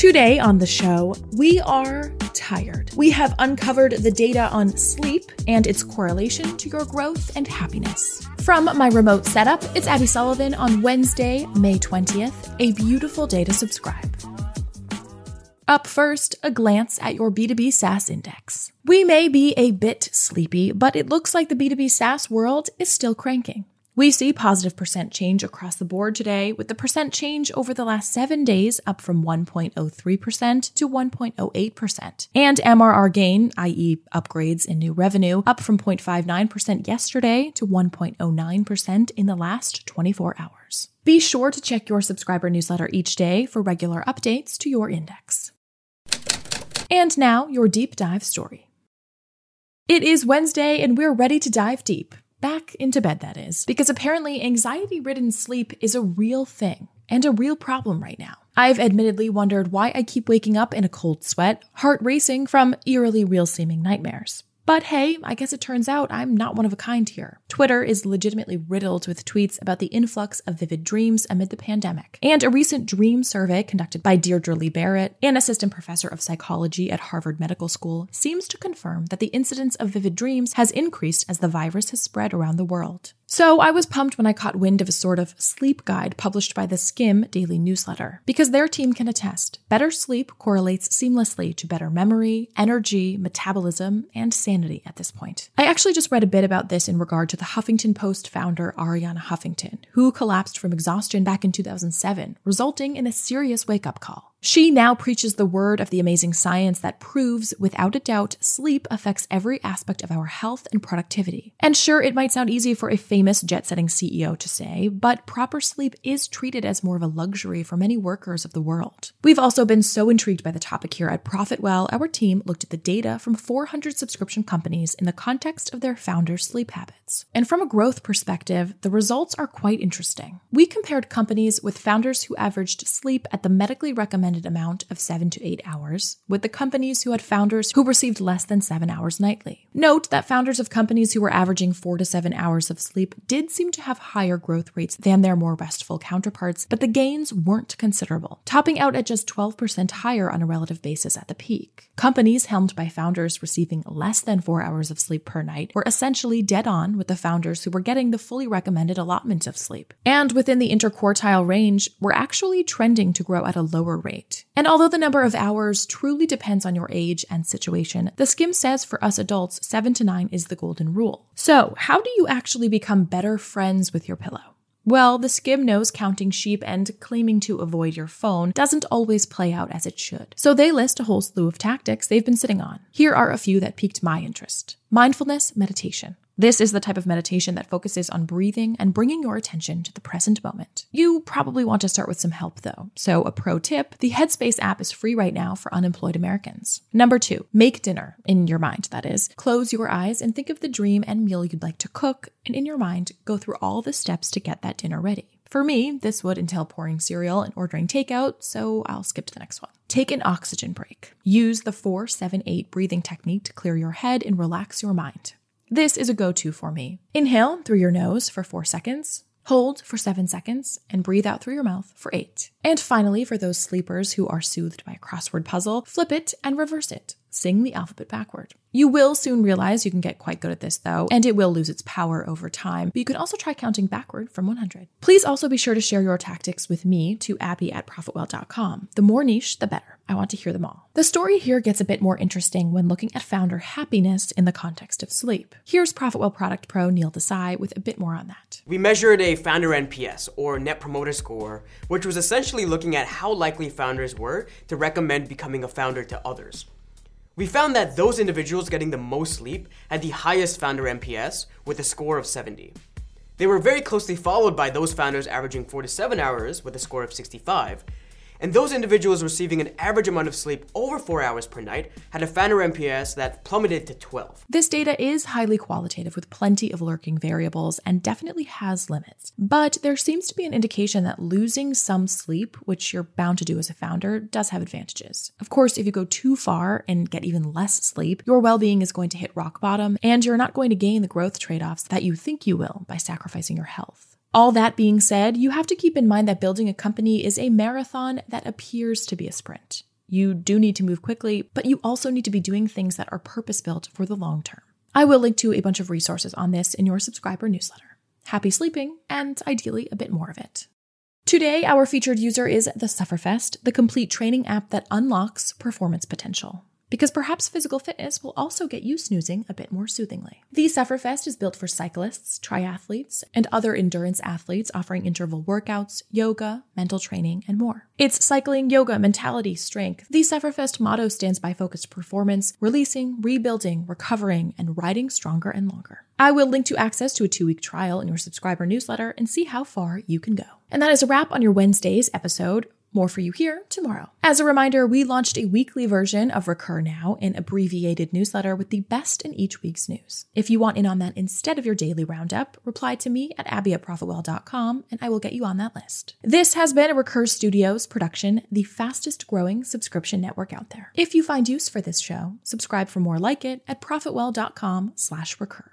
Today on the show, we are tired. We have uncovered the data on sleep and its correlation to your growth and happiness. From my remote setup, it's Abby Sullivan on Wednesday, May 20th, a beautiful day to subscribe. Up first, a glance at your B2B SaaS index. We may be a bit sleepy, but it looks like the B2B SaaS world is still cranking. We see positive percent change across the board today, with the percent change over the last seven days up from 1.03% to 1.08%. And MRR gain, i.e., upgrades in new revenue, up from 0.59% yesterday to 1.09% in the last 24 hours. Be sure to check your subscriber newsletter each day for regular updates to your index. And now, your deep dive story. It is Wednesday, and we're ready to dive deep back into bed, that is, because apparently anxiety ridden sleep is a real thing and a real problem right now. I've admittedly wondered why I keep waking up in a cold sweat, heart racing from eerily real seeming nightmares. But hey, I guess it turns out I'm not one of a kind here. Twitter is legitimately riddled with tweets about the influx of vivid dreams amid the pandemic. And a recent dream survey conducted by Deirdre Lee Barrett, an assistant professor of psychology at Harvard Medical School, seems to confirm that the incidence of vivid dreams has increased as the virus has spread around the world. So I was pumped when I caught wind of a sort of sleep guide published by the Skimm daily newsletter, because their team can attest better sleep correlates seamlessly to better memory, energy, metabolism, and sanity at this point. I actually just read a bit about this in regard to the Huffington Post founder Arianna Huffington, who collapsed from exhaustion back in 2007, resulting in a serious wake up call. She now preaches the word of the amazing science that proves, without a doubt, sleep affects every aspect of our health and productivity. And sure, it might sound easy for a famous jet setting CEO to say, but proper sleep is treated as more of a luxury for many workers of the world. We've also been so intrigued by the topic here at ProfitWell, our team looked at the data from 400 subscription companies in the context of their founders' sleep habits. And from a growth perspective, the results are quite interesting. We compared companies with founders who averaged sleep at the medically recommended recommended amount of seven to eight hours, with the companies who had founders who received less than seven hours nightly. Note that founders of companies who were averaging four to seven hours of sleep did seem to have higher growth rates than their more restful counterparts, but the gains weren't considerable, topping out at just 12% higher on a relative basis at the peak. Companies helmed by founders receiving less than four hours of sleep per night were essentially dead on with the founders who were getting the fully recommended allotment of sleep. And within the interquartile range, were actually trending to grow at a lower rate rate. And although the number of hours truly depends on your age and situation, the Skimm says for us adults, 7 to 9 is the golden rule. So, how do you actually become better friends with your pillow? Well, the Skimm knows counting sheep and claiming to avoid your phone doesn't always play out as it should. So they list a whole slew of tactics they've been sitting on. Here are a few that piqued my interest mindfulness meditation. This is the type of meditation that focuses on breathing and bringing your attention to the present moment. You probably want to start with some help though. So, a pro tip the Headspace app is free right now for unemployed Americans. Number two, make dinner, in your mind, that is. Close your eyes and think of the dream and meal you'd like to cook, and in your mind, go through all the steps to get that dinner ready. For me, this would entail pouring cereal and ordering takeout, so I'll skip to the next one. Take an oxygen break. Use the 478 breathing technique to clear your head and relax your mind. This is a go to for me. Inhale through your nose for four seconds, hold for seven seconds, and breathe out through your mouth for eight. And finally, for those sleepers who are soothed by a crossword puzzle, flip it and reverse it. Sing the alphabet backward. You will soon realize you can get quite good at this though, and it will lose its power over time, but you can also try counting backward from 100. Please also be sure to share your tactics with me to abby at profitwell.com. The more niche, the better. I want to hear them all. The story here gets a bit more interesting when looking at founder happiness in the context of sleep. Here's Profitwell product pro Neil Desai with a bit more on that. We measured a founder NPS, or Net Promoter Score, which was essentially looking at how likely founders were to recommend becoming a founder to others. We found that those individuals getting the most sleep had the highest founder NPS with a score of 70. They were very closely followed by those founders averaging 4 to 7 hours with a score of 65, and those individuals receiving an average amount of sleep over 4 hours per night had a founder NPS that plummeted to 12. This data is highly qualitative with plenty of lurking variables and definitely has limits. But there seems to be an indication that losing some sleep, which you're bound to do as a founder, does have advantages. Of course, if you go too far and get even less sleep, your well being is going to hit rock bottom and you're not going to gain the growth trade offs that you think you will by sacrificing your health. All that being said, you have to keep in mind that building a company is a marathon that appears to be a sprint. You do need to move quickly, but you also need to be doing things that are purpose built for the long term. I will link to a bunch of resources on this in your subscriber newsletter. Happy sleeping, and ideally a bit more of it. Today, our featured user is the Sufferfest, the complete training app that unlocks performance potential because perhaps physical fitness will also get you snoozing a bit more soothingly. The Sufferfest is built for cyclists, triathletes, and other endurance athletes offering interval workouts, yoga, mental training, and more. It's cycling, yoga, mentality, strength. The Sufferfest motto stands by focused performance, releasing, rebuilding, recovering, and riding stronger and longer. I will link to access to a two week trial in your subscriber newsletter and see how far you can go. And that is a wrap on your Wednesday's episode. More for you here tomorrow. As a reminder, we launched a weekly version of Recur Now, an abbreviated newsletter with the best in each week's news. If you want in on that instead of your daily roundup, reply to me at abby at profitwell.com and I will get you on that list. This has been a Recur Studios production, the fastest growing subscription network out there. If you find use for this show, subscribe for more like it at profitwell.com slash recur.